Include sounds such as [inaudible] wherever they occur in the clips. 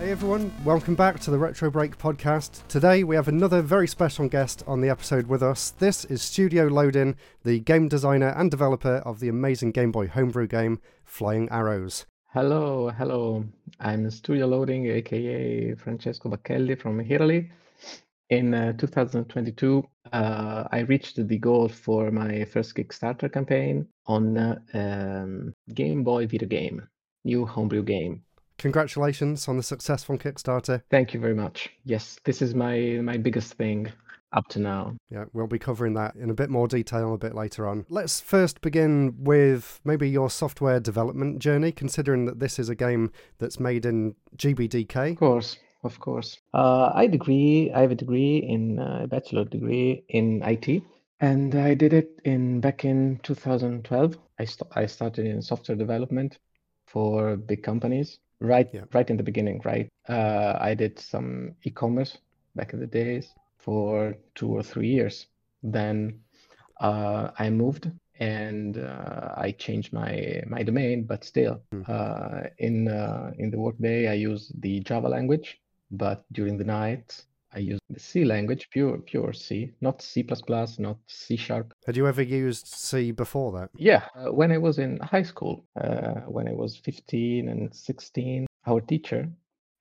Hey everyone, welcome back to the Retro Break podcast. Today we have another very special guest on the episode with us. This is Studio Loading, the game designer and developer of the amazing Game Boy homebrew game Flying Arrows. Hello, hello. I'm Studio Loading, aka Francesco Bacchelli from Italy. In uh, 2022, uh, I reached the goal for my first Kickstarter campaign on uh, um, Game Boy video game, new homebrew game. Congratulations on the successful Kickstarter. Thank you very much. Yes, this is my my biggest thing up to now. Yeah, we'll be covering that in a bit more detail a bit later on. Let's first begin with maybe your software development journey, considering that this is a game that's made in GBDK. Of course, of course. Uh, I degree. I have a degree in uh, a bachelor degree in IT, and I did it in back in 2012. I st- I started in software development for big companies right Yeah. right in the beginning. Right, uh, I did some e-commerce back in the days for two or three years. Then uh, I moved and uh, I changed my my domain, but still Hmm. uh, in uh, in the workday I use the Java language, but during the night I use the C language, pure pure C, not C++, not C sharp. Had you ever used C before that? Yeah, uh, when I was in high school, uh, when I was 15 and 16, our teacher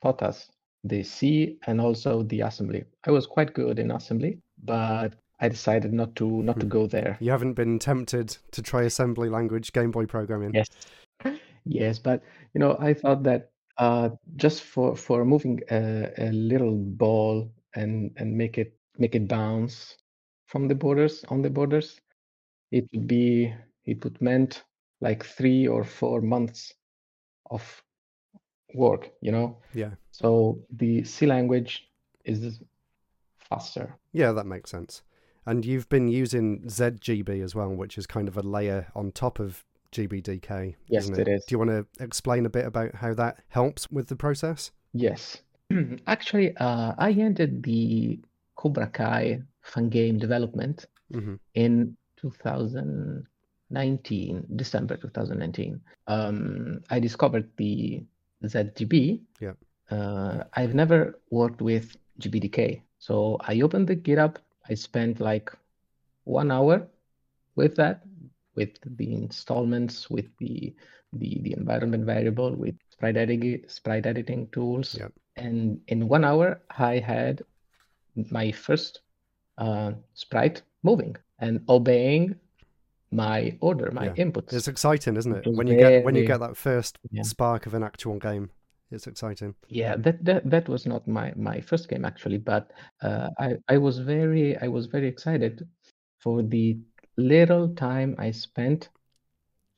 taught us the C and also the assembly. I was quite good in assembly, but I decided not to not to go there. You haven't been tempted to try assembly language Game Boy programming? Yes. Yes, but you know, I thought that uh, just for for moving a, a little ball and and make it make it bounce from the borders on the borders, it would be it would meant like three or four months of work, you know. Yeah. So the C language is faster. Yeah, that makes sense. And you've been using ZGB as well, which is kind of a layer on top of GBDK. Yes, isn't it is. Do you want to explain a bit about how that helps with the process? Yes. [clears throat] Actually, uh, I ended the Cobra Kai fan game development hmm in 2019, December 2019. Um, I discovered the ZGB. Yeah. Uh, I've never worked with GBDK. So I opened the GitHub. I spent like one hour with that, with the installments, with the the, the environment variable, with sprite editing, sprite editing tools. Yeah. And in one hour, I had my first uh, sprite moving and obeying my order, my Yeah. inputs. It's exciting, isn't it? It When you get when you get that first Yeah. spark of an actual game, it's exciting. Yeah, that that that was not my my first game actually, but uh, I I was very I was very excited for the little time I spent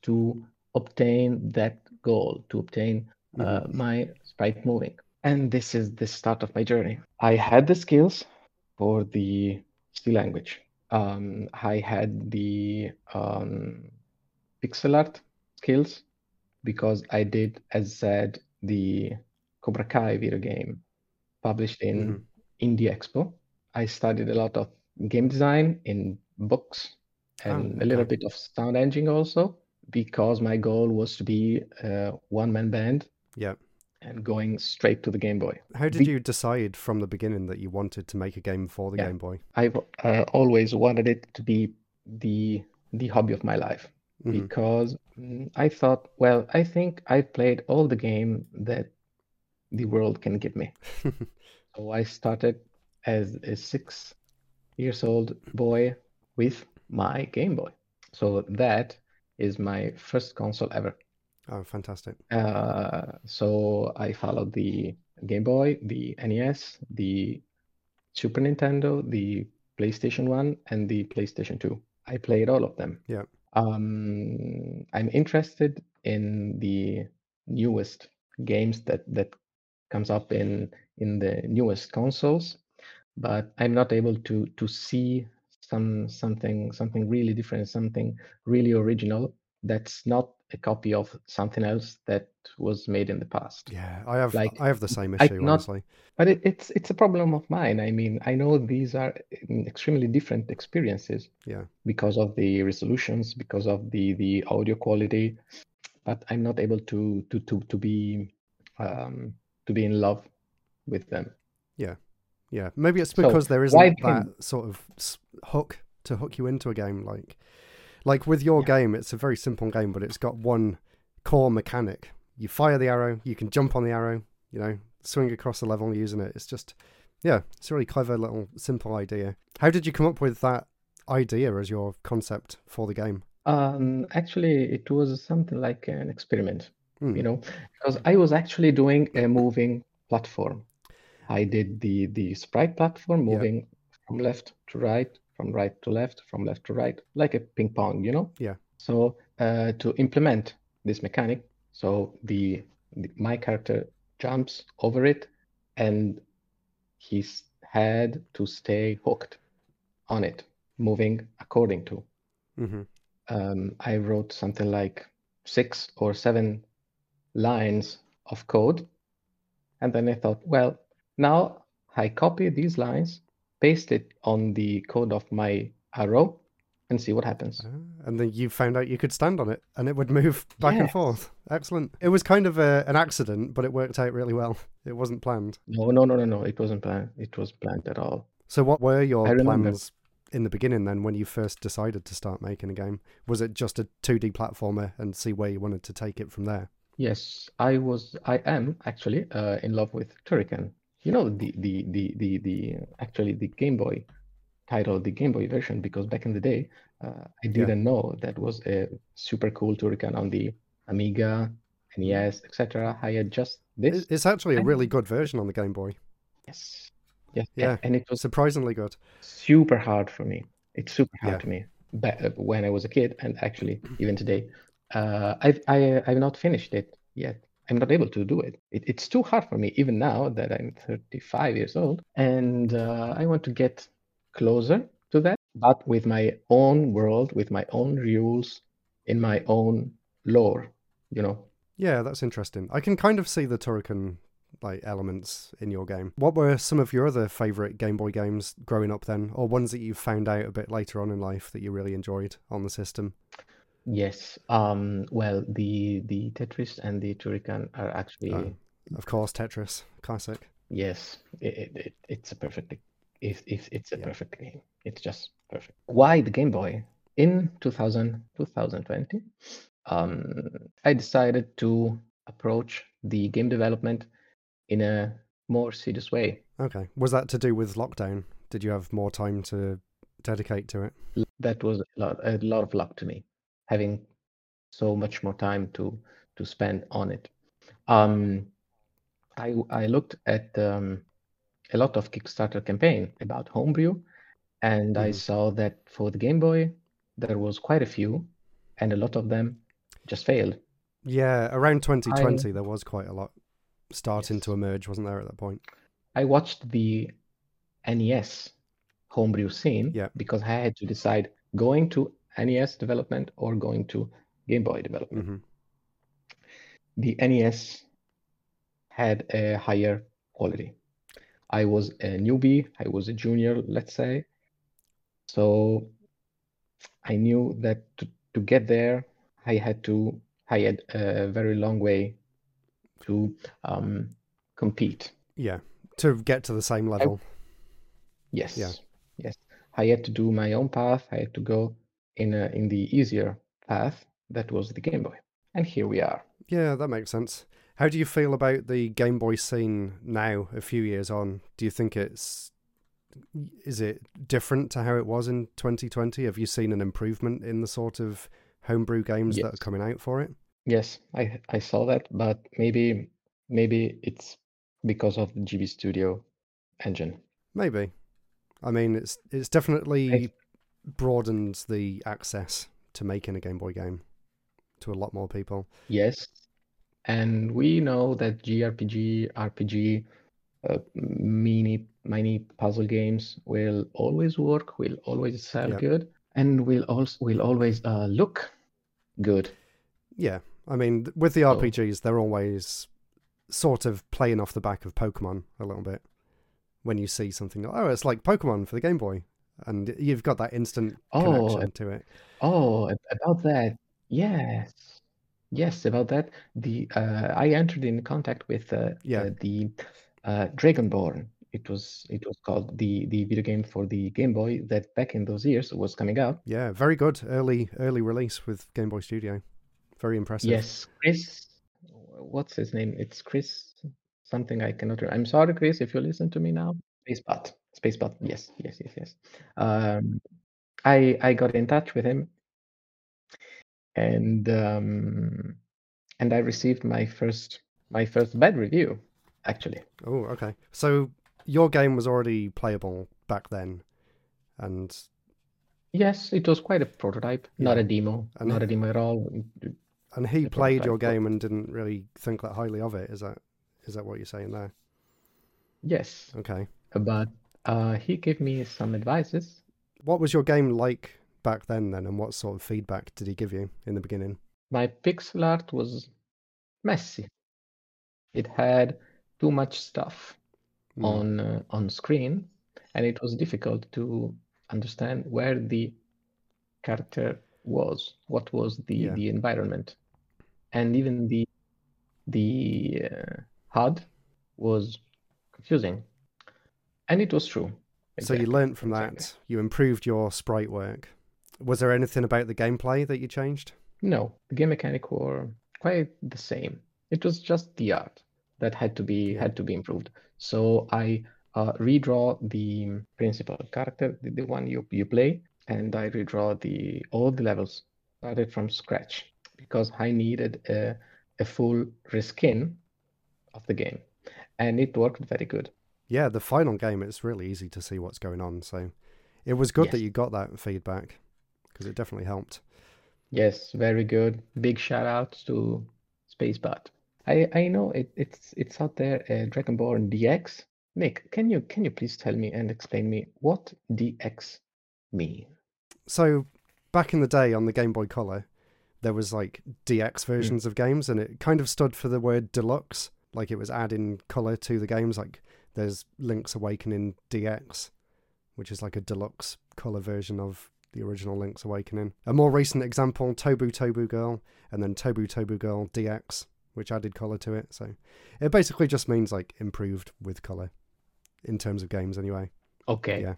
to obtain that goal, to obtain uh, my sprite moving. And this is the start of my journey. I had the skills for the C language. Um, I had the um, pixel art skills because I did, as said, the Cobra Kai video game published in Mhm. Indie Expo. I studied a lot of game design in books and a little okay. bit of sound engine also because my goal was to be a one-man band Yeah. And going straight to the Game Boy. How did you decide from the beginning that you wanted to make a game for the Yeah. Game Boy? I've uh, always wanted it to be the the hobby of my life Mhm. because mm, I thought, well, I think I've played all the game that the world can give me. [laughs] So I started as a six years old boy with my Game Boy. So that is my first console ever. Oh, fantastic. Uh, so I followed the Game Boy, the NES, the Super Nintendo, the PlayStation 1, and the PlayStation 2. I played all of them. Yeah. Um, I'm interested in the newest games that that comes up in in the newest consoles, but I'm not able to to see some something something really different, something really original that's not a copy of something else that was made in the past. Yeah, I have Like, I have the same issue, cannot- honestly. But it, it's it's a problem of mine. I mean, I know these are mm, extremely different experiences Yeah. because of the resolutions, because of the the audio quality, but I'm not able to to to to be um, to be in love with them. Yeah, yeah. Maybe it's because there why isn't that sort of hook to hook you into a game. Like, like with your Yeah. game, it's a very simple game, but it's got one core mechanic. You fire the arrow, you can jump on the arrow. You know, swing across the level using it. It's just, yeah, it's a really clever little simple idea. How did you come up with that idea as your concept for the game? Um, actually, it was something like an experiment, Hmm. you know, because I was actually doing a moving platform. I did the the sprite platform Yeah. moving from left to right, from right to left, from left to right, like a ping pong, you know? Yeah. So uh, to implement this mechanic, so the, the my character jumps over it, and he's had to stay hooked on it, moving according to hmm um, I wrote something like six or seven lines of code. And then I thought, well, now I copy these lines, paste it on the code of my arrow, and see what happens. Ah, and then you found out you could stand on it and it would move [laughs] back and forth. Excellent. It was kind of a, an accident, but it worked out really well. [laughs] It wasn't planned. No, no, no, no, no. It wasn't planned. It was planned at all. So, what were your plans in the beginning then when you first decided to start making a game? Was it just a 2D platformer and see where you wanted to take it from there? Yes, I was. I am actually uh, in love with Turrican. You know the the the the the actually the Game Boy title, the Game Boy version, because back in the day, uh, I didn't know that was a super cool Turrican on the Amiga, NES, etc. I had just this. It's actually a really good version on the Game Boy. Yes, yes, Yeah. and it was Surprisingly good. super hard for me. It's super hard Yeah. to me ba- uh, when I was a kid, and actually even today. Uh, I've I, I've not finished it yet. I'm not able to do it. it. It's too hard for me, even now that I'm 35 years old, and uh, I want to get closer to that, but with my own world, with my own rules, in my own lore. You know, Yeah, that's interesting. I can kind of see the Turrican like elements in your game. What were some of your other favorite Game Boy games growing up then, or ones that you found out a bit later on in life that you really enjoyed on the system? Yes. Um. Well, the the Tetris and the Turrican are actually. Oh. Of course, Tetris, classic. Yes, it, it, it it's a perfect if if it's a Yeah. perfect game. It's just perfect. Why the Game Boy? In 2000, 2020, um, I decided to approach the game development in a more serious way. Okay, was that to do with lockdown? Did you have more time to dedicate to it? That was a lot, a lot of luck to me, having so much more time to to spend on it. Um, I I looked at um, a lot of Kickstarter campaign about homebrew, and I Mhm. saw that for the Game Boy there was quite a few, and a lot of them just failed. Yeah, around 2020, there was quite a lot starting Yes. to emerge, wasn't there, at that point? I watched the NES homebrew scene Yeah. because I had to decide going to NES development or going to Game Boy development. hmm The NES had a higher quality. I was a newbie, I was a junior, let's say. So I knew that to, to get there, I had to, I had a very long way to um, compete. Yeah, to get to the same level. Yes, Yeah. yes. I had to do my own path. I had to go in a, in the easier path that was the Game Boy. And here we are. Yeah, that makes sense. How do you feel about the Game Boy scene now, a few years on? Do you think it's is it different to how it was in 2020? Have you seen an improvement in the sort of homebrew games that are coming out for it? Yes, I I saw that, but maybe maybe it's because of the GB Studio engine. Maybe. I mean, it's it's definitely broadened the access to making a Game Boy game to a lot more people. Yes, and we know that JRPG, RPG, uh, mini mini puzzle games will always work, will always sell Yeah. good, and will also will always uh, look good. Yeah, I mean, with the So- RPGs, they're always sort of playing off the back of Pokemon a little bit. When you see something, oh, it's like Pokemon for the Game Boy, and you've got that instant Oh, connection to it. Oh, about that. Yes. Yes, about that. The uh, I entered in contact with uh, Yeah. uh, the uh, Dragonborn. It was it was called the the video game for the Game Boy that back in those years was coming out. Yeah, very good early early release with Game Boy Studio. Very impressive. Yes, Chris. What's his name? It's Chris something I cannot. Remember. I'm sorry, Chris, if you listen to me now. Spacebot. Spacebot. Yes, yes, yes, yes. Um, I I got in touch with him, and um, and I received my first my first bad review, actually. Oh, okay. So your game was already playable back then, and yes, it was quite a prototype, yeah. not a demo, and not a demo at all. And he played your game and didn't really think that highly of it. Is that is that what you're saying there? Yes. Okay. But uh, he gave me some advices. What was your game like back then, then, and what sort of feedback did he give you in the beginning? My pixel art was messy. It had too much stuff mm. on uh, on screen, and it was difficult to understand where the character was, what was the yeah. the environment, and even the the uh, HUD was confusing, and it was true. Exactly. So you learned from exactly. that. You improved your sprite work. Was there anything about the gameplay that you changed? No, the game mechanic were quite the same. It was just the art that had to be had to be improved. So I uh, redraw the principal character, the, the one you you play, and I redraw the all the levels started from scratch because I needed a, a full reskin of the game, and it worked very good. Yeah, the final game it's really easy to see what's going on. So it was good yes. that you got that feedback because it definitely helped. Yes, very good. Big shout out to Spacebot. I I know it, it's it's out there, uh, Dragonborn DX. Nick, can you can you please tell me and explain me what DX mean? So back in the day on the Game Boy Color, there was like DX mm. versions mm. of games, and it kind of stood for the word deluxe like it was adding color to the games. Like there's Link's Awakening DX, which is like a deluxe color version of the original Link's Awakening. A more recent example, Tobu Tobu Girl, and then Tobu Tobu Girl DX, which added color to it. So it basically just means like improved with color in terms of games, anyway. Okay. Yeah.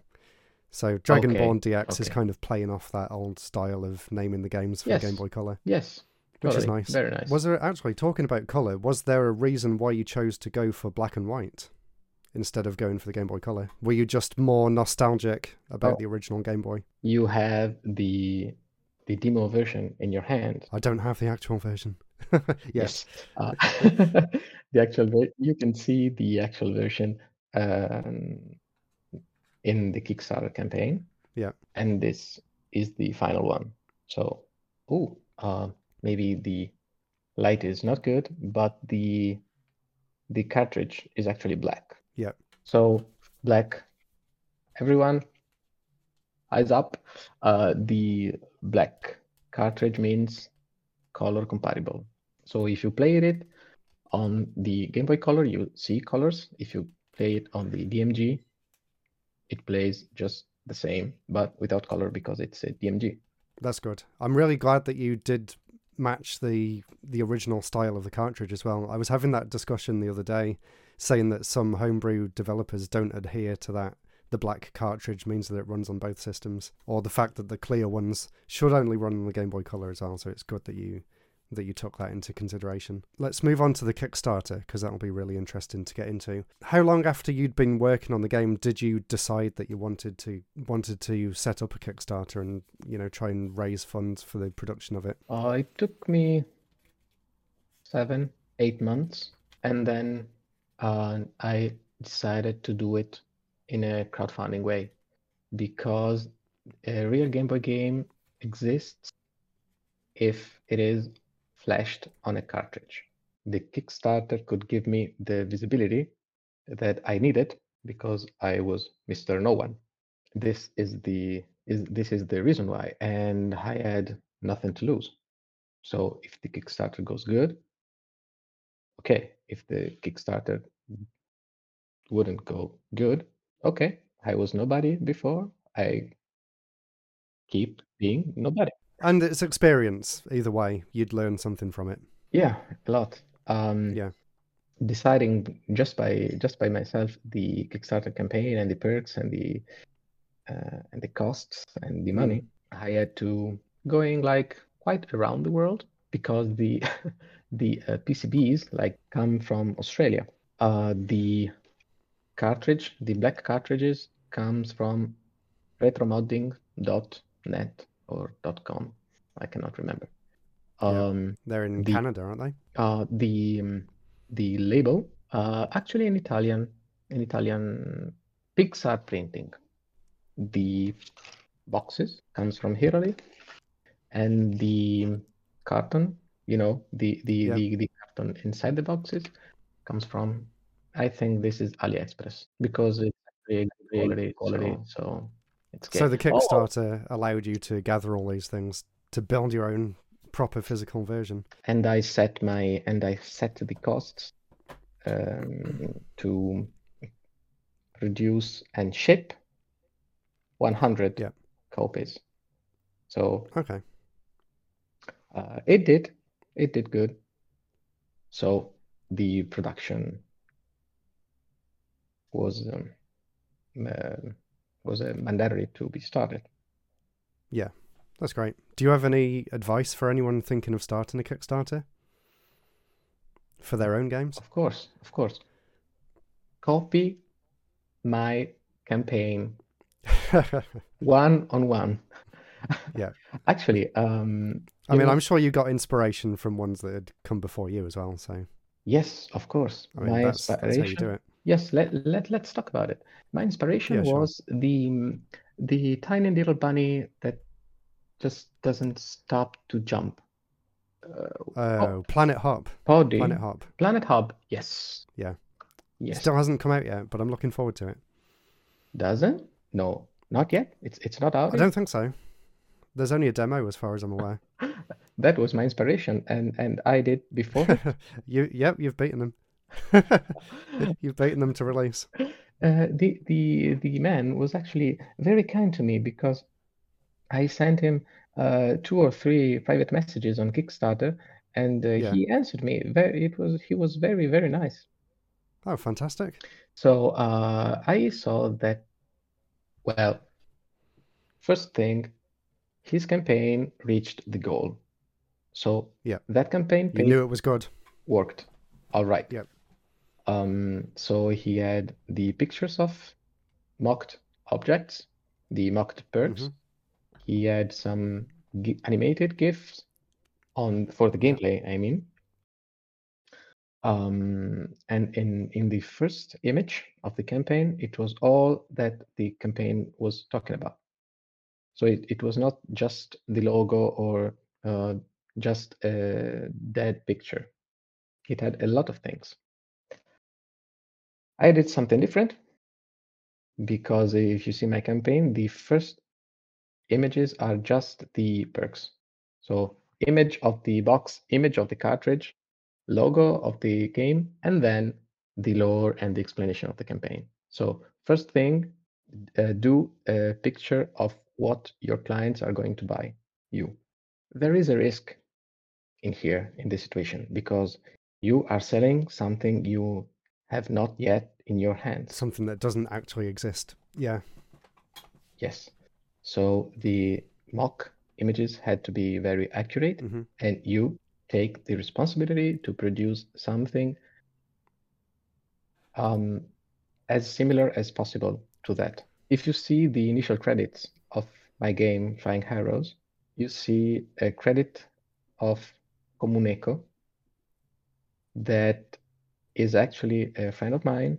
So Dragonborn okay. DX okay. is kind of playing off that old style of naming the games for yes. Game Boy Color. Yes which is nice. Very nice. Was there actually talking about color? Was there a reason why you chose to go for black and white instead of going for the Game Boy Color? Were you just more nostalgic about oh. the original Game Boy? You have the the demo version in your hand. I don't have the actual version. [laughs] yes, uh, [laughs] the actual ver- you can see the actual version um, in the Kickstarter campaign. Yeah, and this is the final one. So, oh, uh, maybe the light is not good, but the the cartridge is actually black. So black, everyone, eyes up. Uh, the black cartridge means color compatible. So if you play it on the Game Boy Color, you see colors. If you play it on the DMG, it plays just the same, but without color because it's a DMG. That's good. I'm really glad that you did match the the original style of the cartridge as well. I was having that discussion the other day, saying that some homebrew developers don't adhere to that. The black cartridge means that it runs on both systems, or the fact that the clear ones should only run on the Game Boy Color as well. So it's good that you that you took that into consideration. Let's move on to the Kickstarter because that'll be really interesting to get into. How long after you'd been working on the game did you decide that you wanted to wanted to set up a Kickstarter and you know try and raise funds for the production of it? Uh, it took me seven, eight months, and then uh, I decided to do it in a crowdfunding way because a real Game Boy game exists if it is flashed on a cartridge. The Kickstarter could give me the visibility that I needed because I was Mr. No One. This is the is this is the reason why, and I had nothing to lose. So if the Kickstarter goes good, okay. If the Kickstarter wouldn't go good, okay. I was nobody before. I keep being nobody. And it's experience either way. You'd learn something from it. Yeah, a lot. Um, yeah. deciding just by just by myself the Kickstarter campaign and the perks and the uh, and the costs and the money, I had to going like quite around the world because the [laughs] the uh, PCBs like come from Australia. Uh, the cartridge, the black cartridges, comes from retromodding.net or .com. I cannot remember. Um, They're in the- Canada, aren't they? uh, the um, the label uh, actually in Italian in Italian Pixartprinting. The boxes comes from Italy, and the carton, you know, the the Yeah. the, the carton inside the boxes comes from. I think this is AliExpress because it's really really Quality, quality. so- So it's So great. the Oh, Kickstarter allowed you to gather all these things to build your own proper physical version. and I set my and I set the costs um, to produce and ship 100 Yeah. copies. So Okay. uh, it did it did good. So the production was um, uh, was uh, mandatory to be started. Yeah, that's great. Do you have any advice for anyone thinking of starting a Kickstarter for their own games? Of course, of course. Copy my campaign [laughs] one on one. Yeah. [laughs] Actually, um, I mean, know- I'm sure you got inspiration from ones that had come before you as well. So, yes, of course. I mean, My that's, that's how you inspiration. do it. Yes, let let let's talk about it. My inspiration Yeah, sure. was the the tiny little bunny that just doesn't stop to jump. Uh, Oh, Planet Hop. Poddy, Planet Hop. Planet Hub. Yes. Yeah. Yes. Still hasn't come out yet, but I'm looking forward to it. Doesn't? No, not yet. It's it's not out I yet. don't think so. There's only a demo as far as I'm aware. [laughs] That was my inspiration, and and I did before. [laughs] you, yep, you've beaten them. [laughs] you've beaten them to release. Uh, the the the man was actually very kind to me because I sent him uh, two or three private messages on Kickstarter, and uh, Yeah. he answered me. Very, it was he was very very nice. Oh, fantastic. So uh, I saw that. Well, first thing, his campaign reached the goal. So Yeah. that campaign You knew it was good. worked. All right. Yep. Um, so he had the pictures of mocked objects, the mocked perks. Mhm. He had some gi- animated GIFs on for the gameplay, I mean. Um, and in in the first image of the campaign, it was all that the campaign was talking about. So it, it was not just the logo or uh, just a dead picture. It had a lot of things. I did something different because if you see my campaign, the first images are just the perks. So image of the box, image of the cartridge, logo of the game, and then the lore and the explanation of the campaign. So first thing, uh, do a picture of what your clients are going to buy you. There is a risk in here in this situation because you are selling something you have not yet in your hands. Something that doesn't actually exist. Yeah. Yes. So the mock images had to be very accurate, hmm and you take the responsibility to produce something um, as similar as possible to that. If you see the initial credits of my game Flying Arrows, you see a credit of Comuneco that is actually a friend of mine.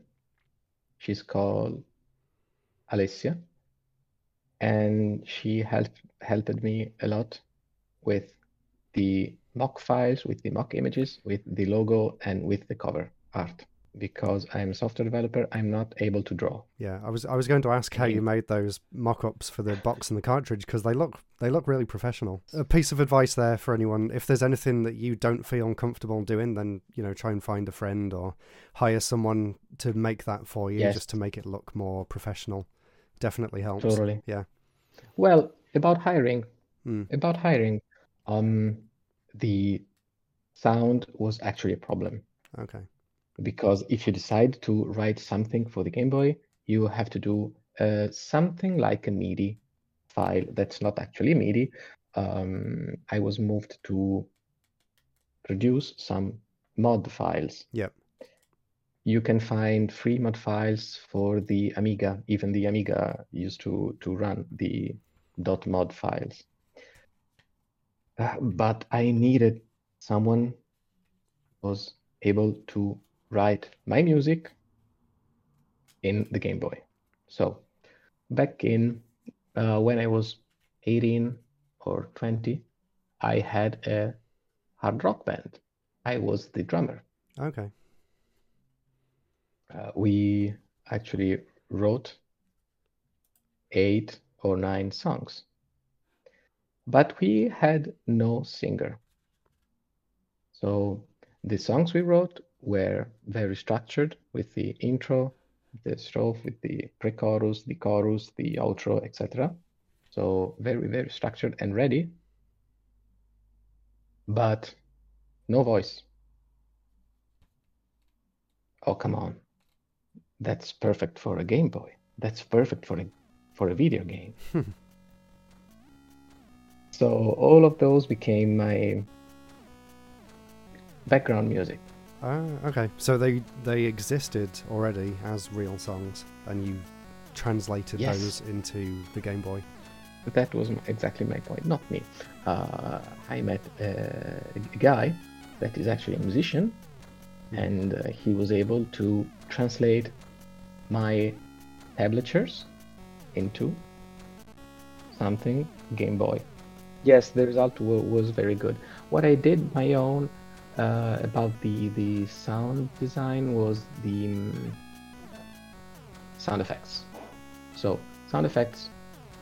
She's called Alessia, and she helped helped me a lot with the mock files, with the mock images, with the logo, and with the cover art. Because I'm a software developer, I'm not able to draw. Yeah. I was I was going to ask how you made those mock-ups for the box and the cartridge because they look they look really professional. A piece of advice there for anyone: if there's anything that you don't feel comfortable doing, then you know try and find a friend or hire someone to make that for you, Yes. just to make it look more professional. Definitely helps. Totally. Yeah. Well, about hiring, Mm. about hiring, um, the sound was actually a problem. Okay. Because if you decide to write something for the Game Boy, you have to do uh, something like a MIDI file that's not actually MIDI. Um, I was moved to produce some mod files. Yep. You can find free mod files for the Amiga. Even the Amiga used to to run the .mod files. Uh, but I needed someone was able to write my music in the Game Boy. So back in uh, when I was 18 or 20, I had a hard rock band. I was the drummer. Okay. Uh, we actually wrote eight or nine songs, but we had no singer. So the songs we wrote were very structured with the intro, the strophe, with the pre-chorus, the chorus, the outro, etc. So very, very structured and ready, but no voice. Oh, come on. That's perfect for a Game Boy. That's perfect for a for a video game. [laughs] so all of those became my background music. Ah, okay. So they they existed already as real songs, and you translated Yes. those into the Game Boy. That was exactly my point, not me. Uh, I met uh, a guy that is actually a musician, and uh, he was able to translate my tablatures into something Game Boy. Yes, the result wa- was very good. What I did my own uh, about the the sound design was the mm, sound effects. So sound effects,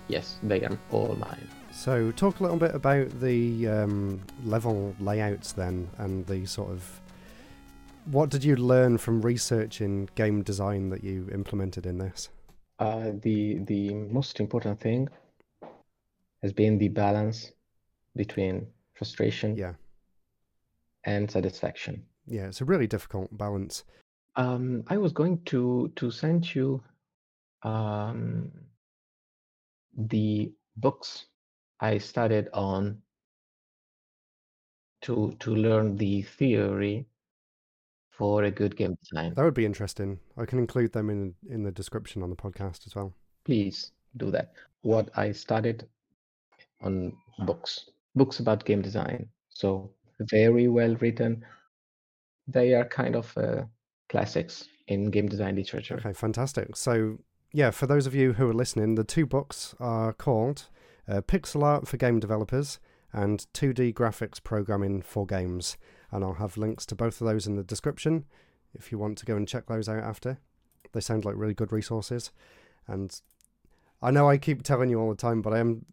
yes, they are all mine. So talk a little bit about the um, level layouts then, and the sort of what did you learn from research in game design that you implemented in this? Uh, the the most important thing has been the balance between frustration Yeah, and satisfaction. yeah, it's a really difficult balance. Um, I was going to to send you um, the books I studied on to to learn the theory for a good game design. That would be interesting. I can include them in in the description on the podcast as well. Please do that. What I studied on books, books about game design. So very well written. They are kind of uh, classics in game design literature. Okay, fantastic. So, yeah, for those of you who are listening, the two books are called uh, Pixel Art for Game Developers and 2D Graphics Programming for Games. And I'll have links to both of those in the description if you want to go and check those out after. They sound like really good resources. And I know I keep telling you all the time, but I am.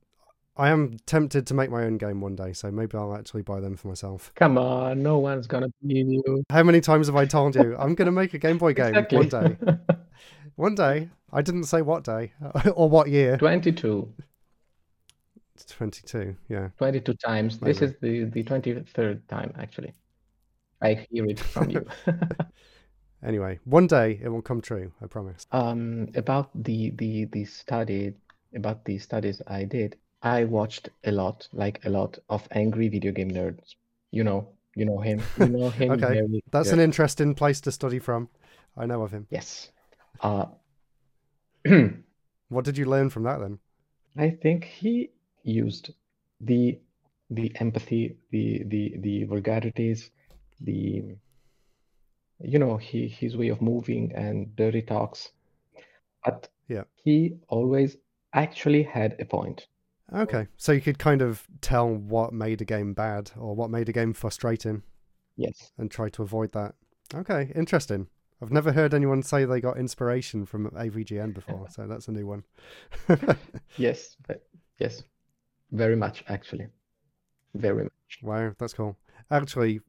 I am tempted to make my own game one day, so maybe I'll actually buy them for myself. Come on, no one's gonna believe you. How many times have I told you I'm to make a Game Boy game Exactly. one day? [laughs] One day. I didn't say what day [laughs] or what year. 22, It's 22, yeah. 22 times. This is the, the 23rd time, actually. I hear it from you. [laughs] Anyway, one day it will come true, I promise. um, about the, the, the study, about the studies I did, I watched a lot, like a lot of angry video game nerds. You know, you know him. You know [laughs] him. Okay, very- That's an interesting place to study from. I know of him. Yes. Uh, [clears throat] What did you learn from that then? I think he used the the empathy, the the the vulgarities, the you know he his way of moving and dirty talks, but Yeah. he always actually had a point. Okay, so you could kind of tell what made a game bad or what made a game frustrating Yes. and try to avoid that. Okay, interesting. I've never heard anyone say they got inspiration from AVGN before, so that's a new one. [laughs] Yes, yes, very much actually, very much. Wow, that's cool. Actually,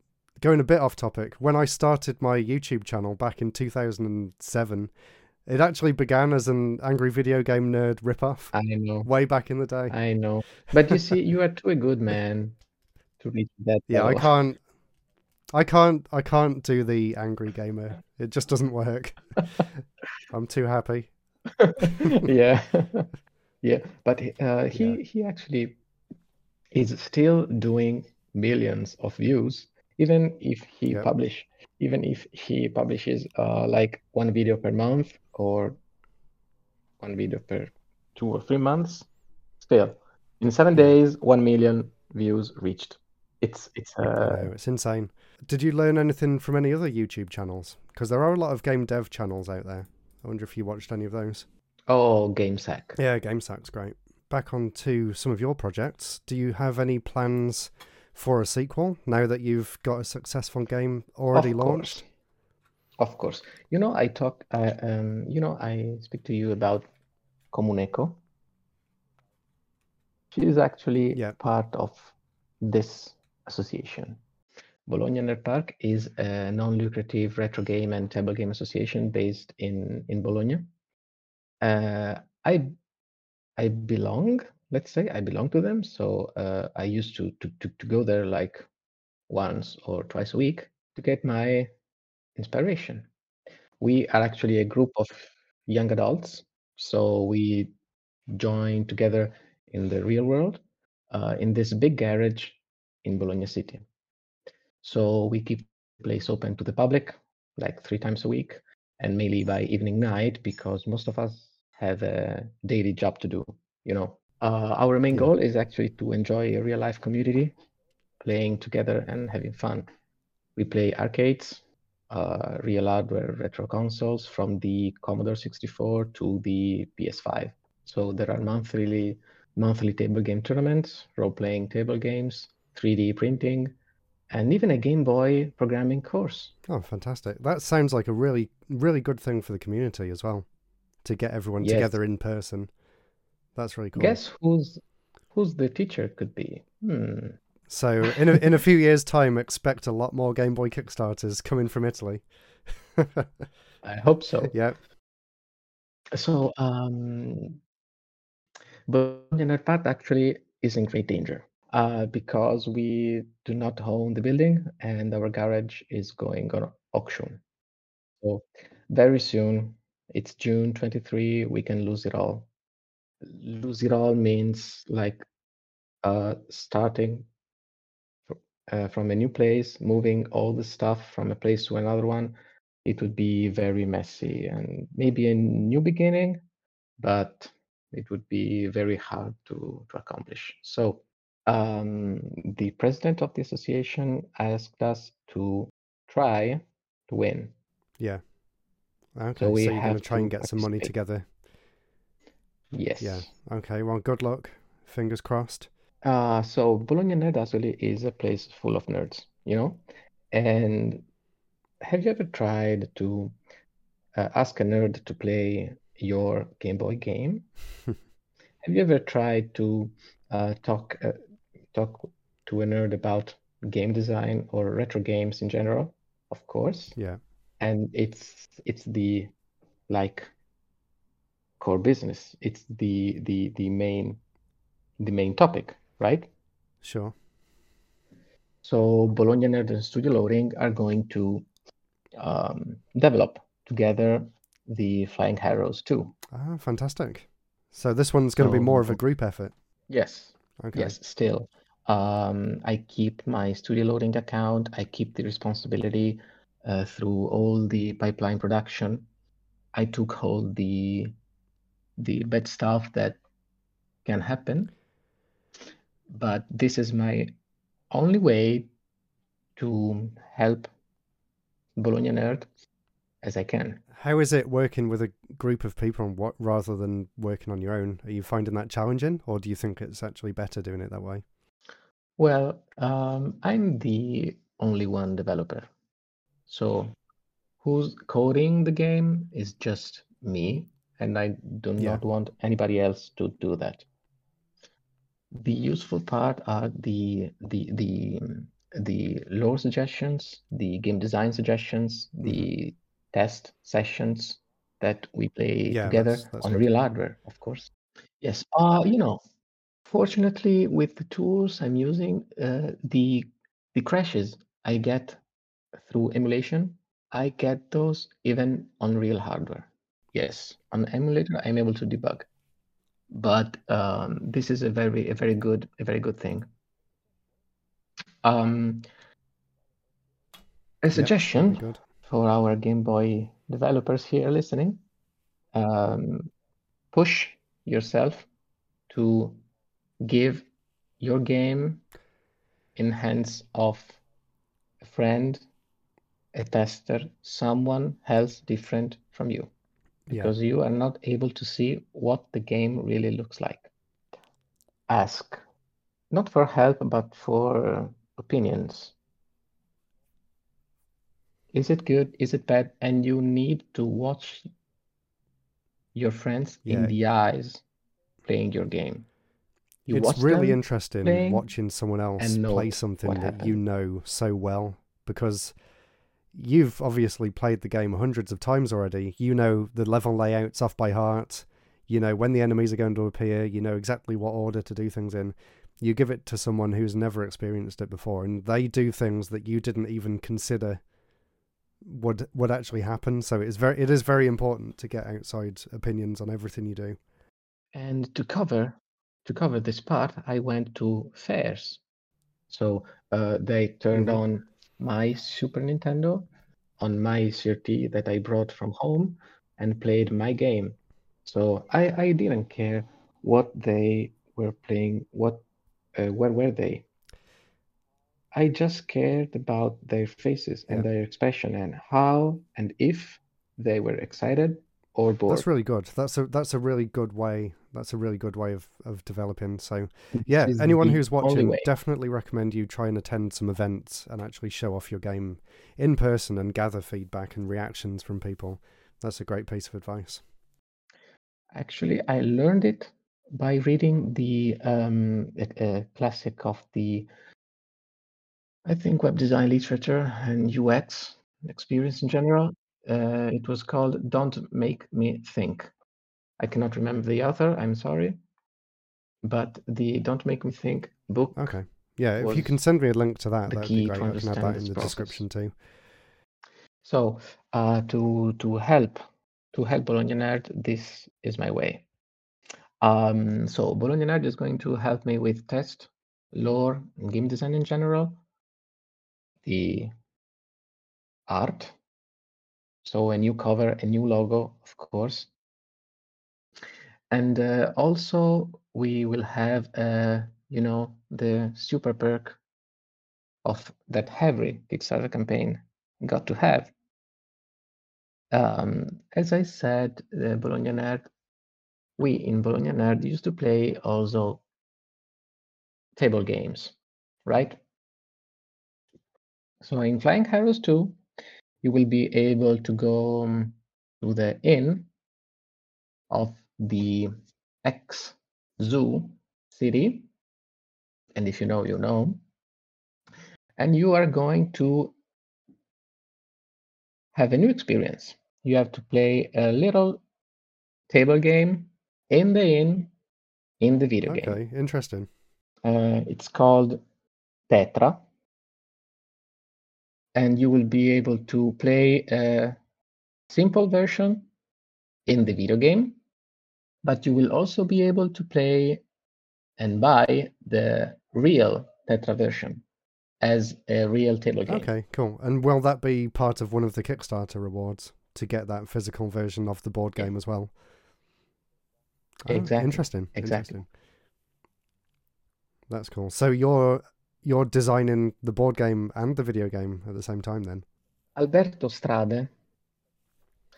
going a bit off topic, when I started my YouTube channel back in 2007, it actually began as an angry video game nerd ripoff I know, way back in the day. I know. But you see, you are too a good man to reach that [laughs] yeah, I can't. I can't. I can't do the angry gamer. It just doesn't work. [laughs] I'm too happy. [laughs] yeah, yeah. But uh, he Yeah. he actually is still doing millions of views, even if he Yeah. publish, even if he publishes uh, like one video per month or one video per two or three months. Still, in seven days, one million views reached. It's it's uh, it's insane. Did you learn anything from any other YouTube channels? Because there are a lot of game dev channels out there. I wonder if you watched any of those. oh GameSack. Yeah, GameSack's great. Back on to some of your projects. Do you have any plans for a sequel now that you've got a successful game already launched? Of course. You know, I talk, I, um, you know, I speak to you about Comuneco. She is actually Yeah. part of this association. Bologna Nerd Park is a non-lucrative retro game and table game association based in in Bologna. Uh, I I belong, let's say, I belong to them. So uh, I used to, to to to go there like once or twice a week to get my inspiration. We are actually a group of young adults, so we join together in the real world uh, in this big garage in Bologna City. So we keep the place open to the public like three times a week and mainly by evening night because most of us have a daily job to do, you know. Uh, our main goal is actually to enjoy a real life community, playing together and having fun. We play arcades, uh, real hardware retro consoles from the Commodore 64 to the PS5. So there are monthly monthly table game tournaments, role-playing table games, 3D printing, and even a Game Boy programming course. Oh, fantastic. That sounds like a really, really good thing for the community as well. To get everyone Yes. together in person. That's really cool. Guess who's who's the teacher could be? Hmm. So in a, in a few years' time, expect a lot more Game Boy Kickstarters coming from Italy. [laughs] I hope so. yeah, So, um, Nerd Park actually is in great danger uh, because we do not own the building and our garage is going on auction. So very soon, it's June 23, we can lose it all. Lose it all means like uh, starting uh, from a new place, moving all the stuff from a place to another one. It would be very messy and maybe a new beginning, but it would be very hard to, to accomplish. So um, the president of the association asked us to try to win. yeah. Okay, So so, we you're going to try and get some money together. Yes. Yeah. Okay, well, good luck. Fingers crossed. Uh, so Bologna Nerd actually is a place full of nerds, you know? And have you ever tried to uh, ask a nerd to play your Game Boy game? [laughs] Have you ever tried to uh, talk uh, talk to a nerd about game design or retro games in general? Of course. Yeah. And it's it's the like core business. It's the the the main the main topic, right? Sure. So Bologna Nerd and Studio Loading are going to um, develop together the Flying Arrows 2. Ah, fantastic. So this one's going to be more of a group effort. Yes, Okay. yes, still. Um, I keep my Studio Loading account. I keep the responsibility uh, through all the pipeline production. I took all the the bad stuff that can happen, but this is my only way to help Bologna Nerd as I can. How is it working with a group of people and what rather than working on your own? Are you finding that challenging, or do you think it's actually better doing it that way? Well, um, I'm the only one developer. So who's coding the game is just me, and I do Yeah. not want anybody else to do that. The useful part are the the the the lore suggestions, the game design suggestions, Mm-hmm. the test sessions that we play Yeah, together that's- that's on real hardware, of course. Yes, uh, you know, fortunately with the tools I'm using, uh, the the crashes I get through emulation, I get those even on real hardware. Yes, on emulator, I'm able to debug, but um, this is a very, a very good, a very good thing. Um, a suggestion yep, for our Game Boy developers here listening: um, push yourself to give your game in hands of a friend, a tester, someone else different from you, because yeah. you are not able to see what the game really looks like. Ask, not for help, but for uh, opinions. Is it good? Is it bad? And you need to watch your friends yeah. in the eyes playing your game. You it's really interesting watching someone else play something that happened. you know so well because you've obviously played the game hundreds of times already. You know the level layouts off by heart. You know when the enemies are going to appear. You know exactly what order to do things in. You give it to someone who's never experienced it before, and they do things that you didn't even consider would would actually happen. So it's very it is very important to get outside opinions on everything you do. And to cover to cover this part, I went to fairs. So uh, they turned mm-hmm. on my Super Nintendo on my CRT that I brought from home and played my game. So I, I didn't care what they were playing, what uh, where were they. I just cared about their faces and yeah. their expression and how and if they were excited or bored. That's really good. That's a that's a really good way. That's a really good way of, of developing. So yeah, anyone who's watching, definitely recommend you try and attend some events and actually show off your game in person and gather feedback and reactions from people. That's a great piece of advice. Actually, I learned it by reading the um, classic of the, I think, web design literature and UX experience in general. Uh, it was called Don't Make Me Think. I cannot remember the author, I'm sorry. But the Don't Make Me Think book. Okay. Yeah, if you can send me a link to that, that'd be great. I can add that in the process. description too. So, uh, to to help to help Bologna Nerd, this is my way. Um, so Bologna Nerd is going to help me with test, lore, and game design in general, the art, so a new cover, a new logo, of course. And uh, also we will have, uh, you know, the super perk of that every Kickstarter campaign got to have. Um, as I said, the Bologna Nerd, we in Bologna Nerd used to play also table games, right? So in Flying Arrows 2, you will be able to go um, to the inn of the X zoo city. And if you know, you know. And you are going to have a new experience. You have to play a little table game in the inn in the video okay, game. Okay, interesting. Uh, it's called Tetra and you will be able to play a simple version in the video game, but you will also be able to play and buy the real Tetra version as a real table game. Okay, cool. And will that be part of one of the Kickstarter rewards to get that physical version of the board game as well? Oh, exactly. Oh, interesting. Exactly. Interesting. That's cool. So you're you're designing the board game and the video game at the same time then? Alberto strade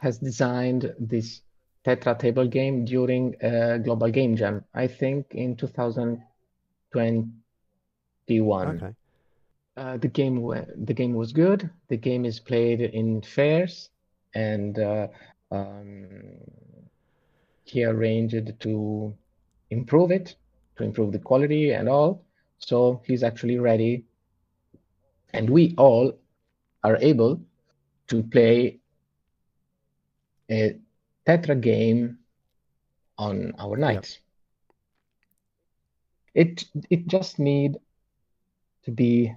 has designed this tetra table game during a global game jam i think in 2021 okay. Uh, the game the game was good. The game is played in fairs and uh, um, he arranged to improve it to improve the quality and all so he's actually ready. And we all are able to play a Tetra game on our nights. It it just need to be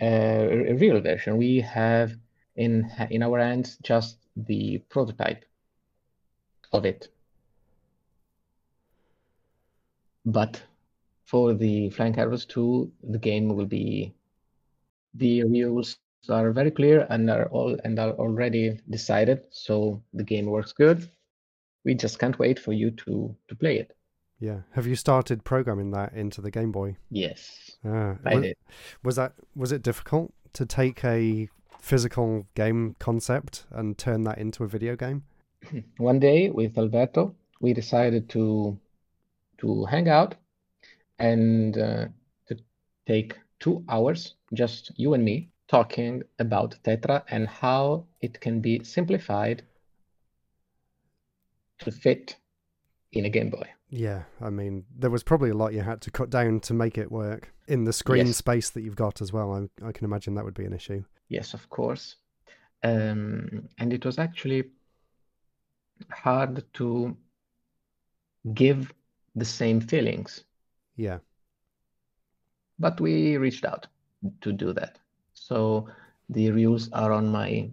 uh, a, a real version. We have in in our hands just the prototype of it. But for the Flying Arrows 2, the game will be the rules are very clear and are all and are already decided, so the game works good. We just can't wait for you to to play it. Yeah. Have you started programming that into the Game Boy? Yes, Ah, I was, did. was that was it difficult to take a physical game concept and turn that into a video game? [clears throat] One day with Alberto, we decided to to hang out and uh, to take two hours, just you and me, talking about Tetra and how it can be simplified to fit in a Game Boy. Yeah, I mean, there was probably a lot you had to cut down to make it work in the screen Yes. space that you've got as well. I, I can imagine that would be an issue. Yes, of course. Um, and it was actually hard to give the same feelings, Yeah, but we reached out to do that. So the rules are on my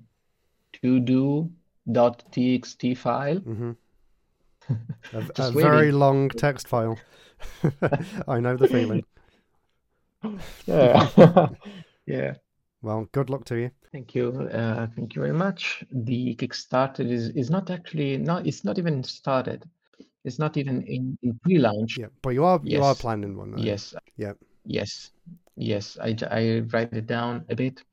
to-do.txt file. hmm [laughs] a, a very long text file. [laughs] I know the feeling. [laughs] Yeah. Yeah. Well, good luck to you. Thank you. Uh, thank you very much. The Kickstarter is is not actually not it's not even started. It's not even in, in pre-launch. Yeah, but you are you are planning one. Though. Yes. Yep. Yes. Yes. I I write it down a bit.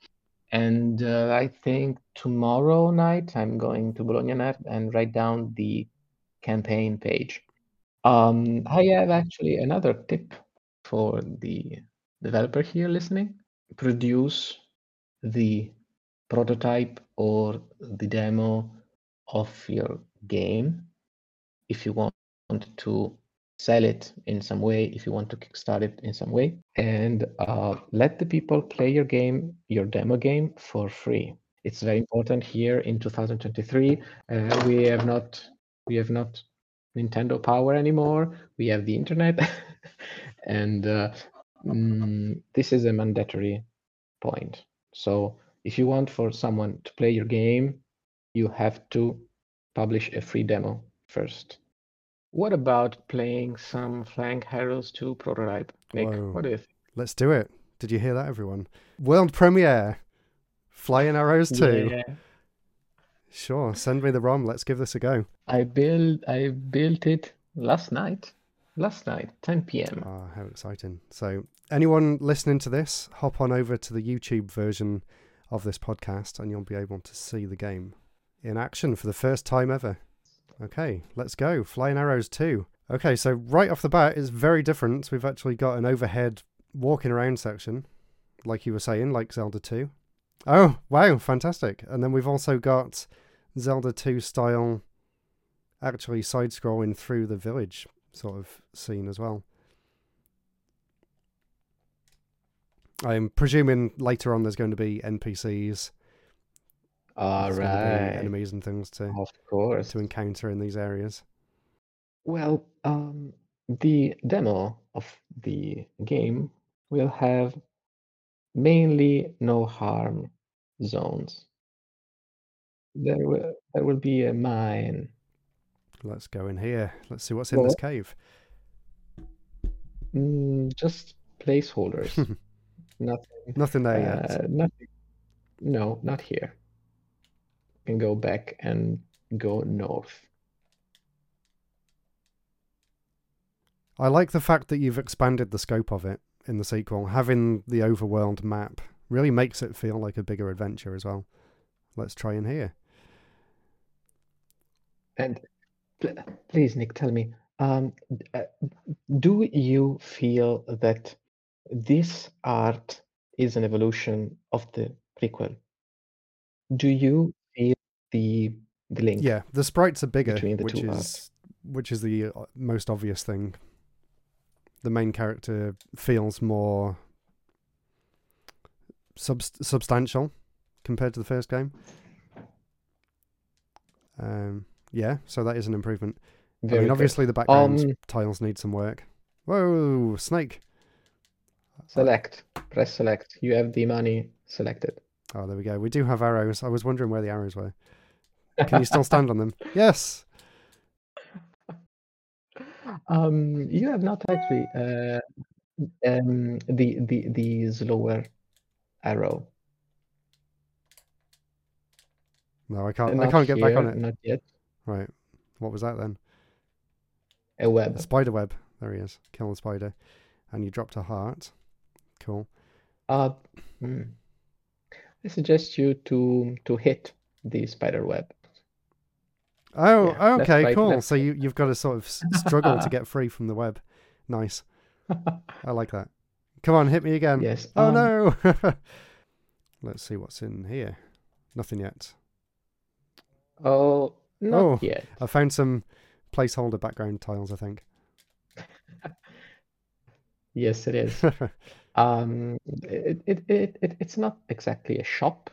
And uh, I think tomorrow night I'm going to Bologna Nerd and write down the campaign page. Um, I have actually another tip for the developer here listening. Produce the prototype or the demo of your game if you want to sell it in some way, if you want to kickstart it in some way, and uh, let the people play your game, your demo game, for free. It's very important here in 2023. Uh, we have not we have not Nintendo Power anymore. We have the internet, [laughs] and uh, mm, this is a mandatory point. So if you want for someone to play your game, you have to publish a free demo first. What about playing some Flying Arrows 2 prototype? Nick, Whoa. what do you think? Let's do it. Did you hear that, everyone? World premiere. Flying Arrows 2. Yeah. Sure, send me the ROM. Let's give this a go. I built I built it last night. Last night, 10 p.m. Ah, how exciting. So, anyone listening to this, hop on over to the YouTube version of this podcast and you'll be able to see the game in action for the first time ever. Okay, let's go. Flying Arrows 2. Okay, so right off the bat it's very different. We've actually got an overhead walking around section, like you were saying, like Zelda 2. Oh, wow, fantastic. And then we've also got Zelda 2 style actually side scrolling through the village sort of scene as well. I'm presuming later on there's going to be NPCs, All there's going be right. enemies and things to Of course. to encounter in these areas. Well, um, the demo of the game will have mainly no harm zones. There will there will be a mine. Let's go in here. Let's see what's in this cave. Mm, just placeholders. [laughs] Nothing. Nothing there yet. Uh, nothing. No, not here. Can go back and go north. I like the fact that you've expanded the scope of it in the sequel. Having the overworld map really makes it feel like a bigger adventure as well. Let's try in here. And please, Nick, tell me, um, uh, do you feel that this art is an evolution of the prequel? Do you feel the the link? Yeah, the sprites are bigger, the which is arts. which is the uh, most obvious thing. The main character feels more subst- substantial compared to the first game. Um, yeah, so that is an improvement. I Very mean, good. obviously the background Um, tiles need some work. Whoa, snake! select. Press select. You have the money selected. Oh, there we go. We do have arrows. I was wondering where the arrows were. Can you still stand on them? [laughs] Yes. Um, you have not actually uh, um, the the the slower arrow. No, I can't. I can't get back on it. Not yet. Right. What was that then? A web. A spider web. There he is. Kill the spider. And you dropped a heart. Cool. Uh, hmm. I suggest you to to hit the spider web. Oh, Yeah, okay, right, cool. So you you've got to sort of struggle to [laughs] get free from the web. Nice. [laughs] I like that. Come on, hit me again. Yes. Oh um, no. [laughs] Let's see what's in here. Nothing yet. Oh, not Oh. yet. I found some placeholder background tiles. I think. Yes, it is. Um, it, it, it, it it's not exactly a shop.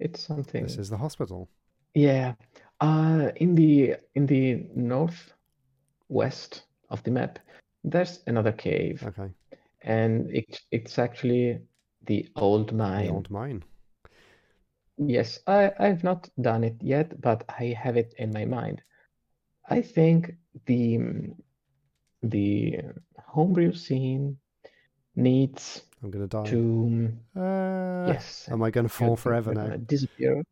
It's something. this is the hospital. Yeah. Uh, in the in the northwest of the map, there's another cave, Okay. and it it's actually the old The mine. old mine. Yes, I I've not done it yet, but I have it in my mind. I think the the homebrew scene needs I'm gonna die. to Uh, yes. Am I gonna fall forever now? [laughs] disappear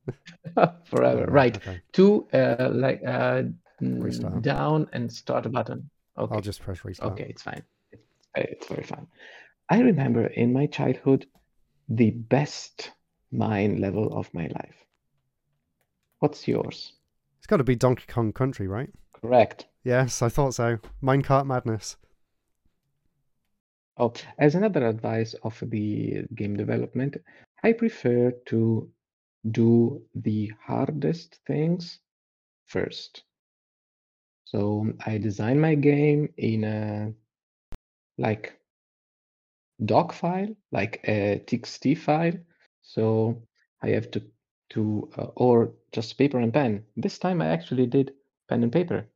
[laughs] forever. Oh, Right. Okay. To uh like uh Restart. down and start a button. Okay. I'll just press restart. Okay, it's fine. It's, it's very fine. I remember in my childhood the best mine level of my life. What's yours? It's got to be Donkey Kong Country, right? Correct. Yes, I thought so. Minecart Madness. Oh, as another advice of the game development, I prefer to do the hardest things first. So I design my game in a like doc file, like a txt file. So I have to to uh, or just paper and pen. This time I actually did pen and paper.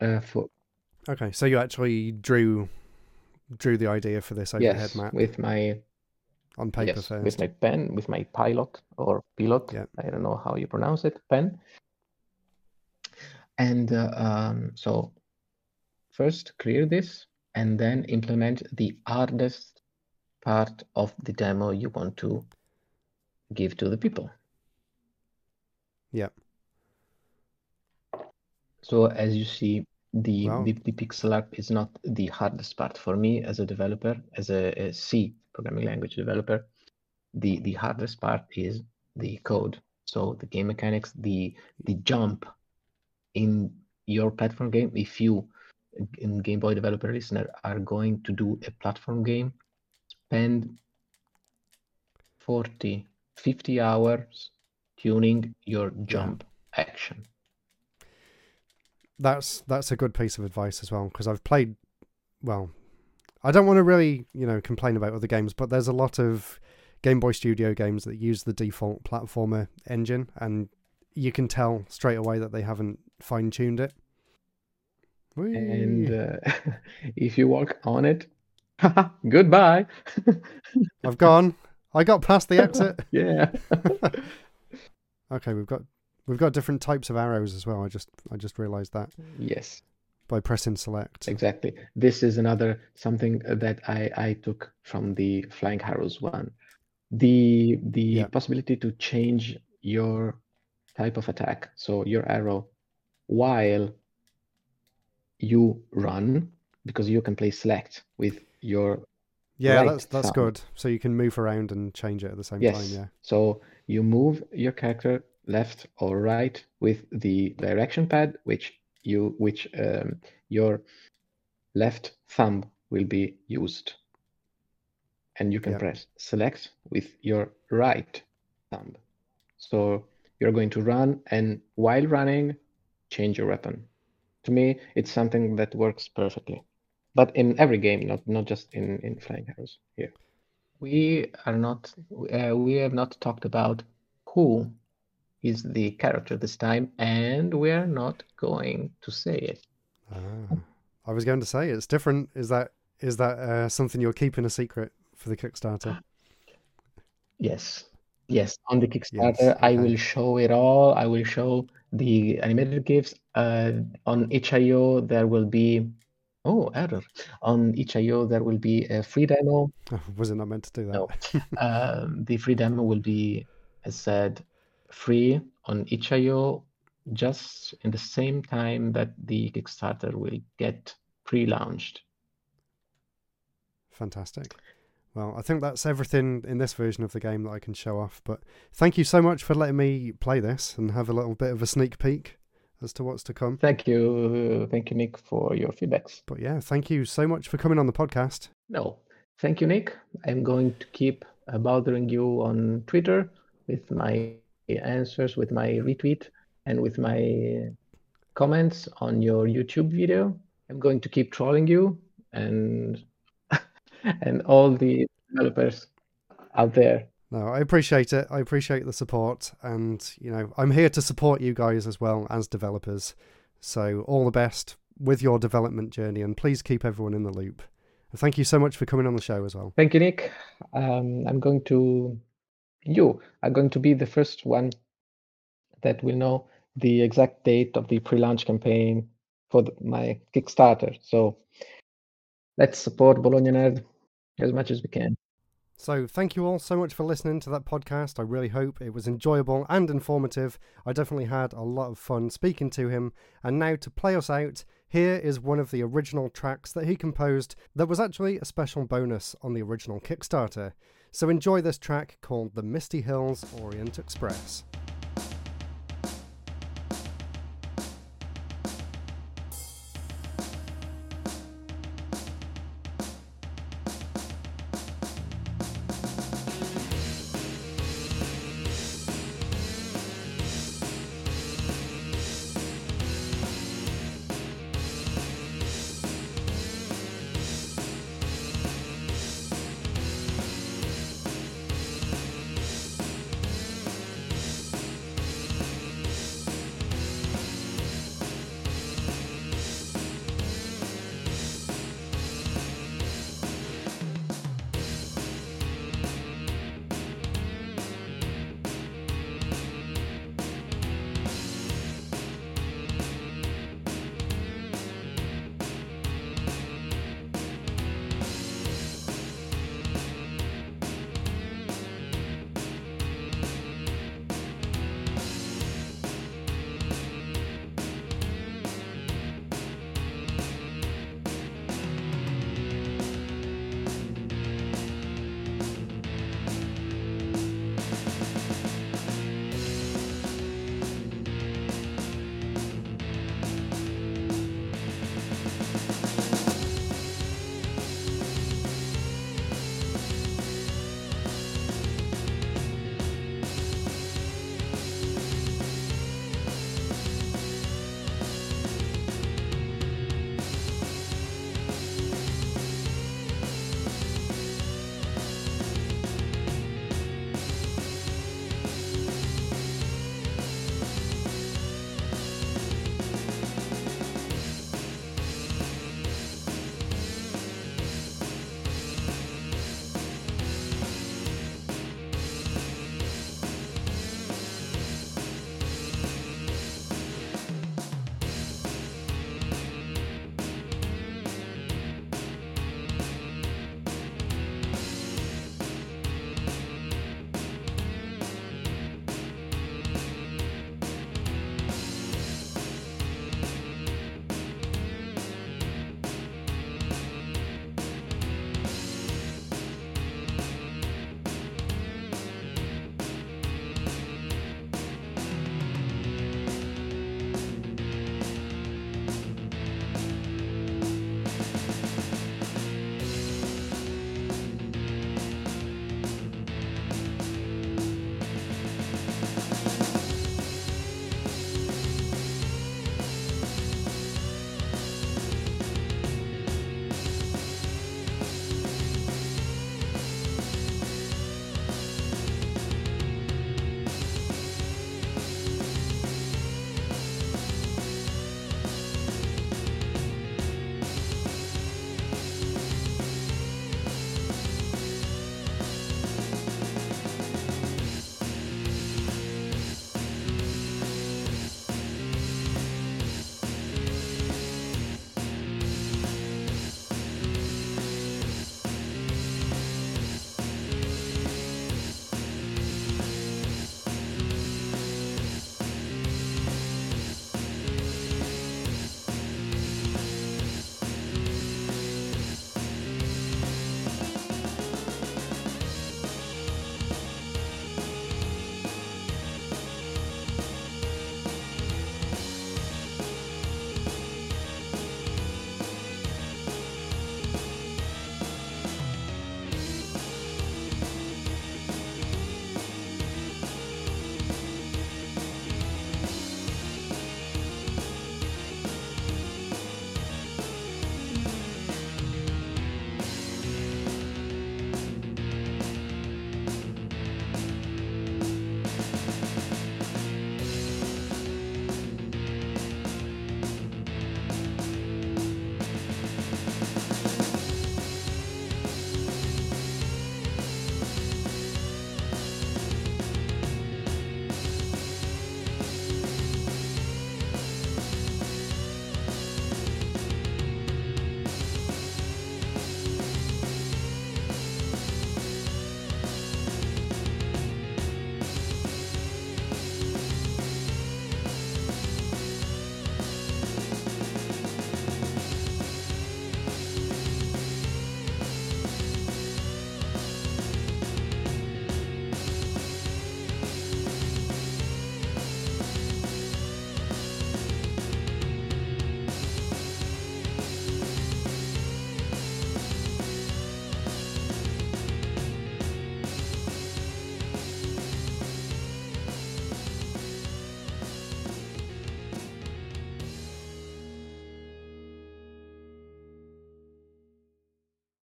Uh, for Okay, so you actually drew drew the idea for this overhead yes, map with my on paper yes, first. with my pen, with my pilot or pilot. Yeah. I don't know how you pronounce it, pen. And uh, um, so first clear this and then implement the hardest part of the demo you want to give to the people. Yeah. So as you see, the, Wow. the, the pixel art is not the hardest part for me as a developer, as a, a C programming language developer. The the hardest part is the code. So the game mechanics, the the jump in your platform game. If you, in Game Boy developer listener, are going to do a platform game, spend 40, 50 hours tuning your jump action. That's that's a good piece of advice as well because I've played. Well, I don't want to really you know complain about other games, but there's a lot of Game Boy Studio games that use the default platformer engine, and you can tell straight away that they haven't fine tuned it. And uh, [laughs] if you walk on it, [laughs] goodbye. [laughs] I've gone. I got past the exit. yeah. okay, we've got we've got different types of arrows as well. I just I just realised that mm. yes, by pressing select. exactly. This is another something that I I took from the Flying Arrows one. The the Yeah. possibility to change your type of attack, so your arrow, while you run, because you can play select with your Yeah, right that's that's thumb. good. So you can move around and change it at the same Yes. time. Yeah. So you move your character left or right with the direction pad, which you which um, your left thumb will be used, and you can Yeah. press select with your right thumb. So you're going to run, and while running, change your weapon. To me, it's something that works perfectly, but in every game, not not just in in Flying Arrows here. We are not, uh, we have not talked about who is the character this time, and we're not going to say it. Ah. I was going to say it's different. Is that Is that uh, something you're keeping a secret for the Kickstarter? Yes, yes. On the Kickstarter, Yes, I will show it all. I will show the animated GIFs. Uh, on itch.io, there will be oh error. On itch.io, there will be a free demo. Was it not meant to do that? No, um, [laughs] the free demo will be, as said, free on itch.io just in the same time that the Kickstarter will get pre-launched. Fantastic. Well, I think that's everything in this version of the game that I can show off. But thank you so much for letting me play this and have a little bit of a sneak peek as to what's to come. Thank you, thank you, Nick, for your feedbacks. But yeah, thank you so much for coming on the podcast. No, thank you, Nick. I'm going to keep bothering you on Twitter with my answers, with my retweet, and with my comments on your YouTube video. I'm going to keep trolling you and [laughs] and all the developers out there. No, I appreciate it. I appreciate the support, and you know, I'm here to support you guys as well as developers. So all the best with your development journey, and please keep everyone in the loop. And thank you so much for coming on the show as well. Thank you, Nick. Um, I'm going to you are going to be the first one that will know the exact date of the pre-launch campaign for the, my Kickstarter. So let's support Bologna Nerd as much as we can. So, thank you all so much for listening to that podcast. I really hope it was enjoyable and informative. I definitely had a lot of fun speaking to him. And now, to play us out, here is one of the original tracks that he composed that was actually a special bonus on the original Kickstarter. So, enjoy this track called The Misty Hills Orient Express.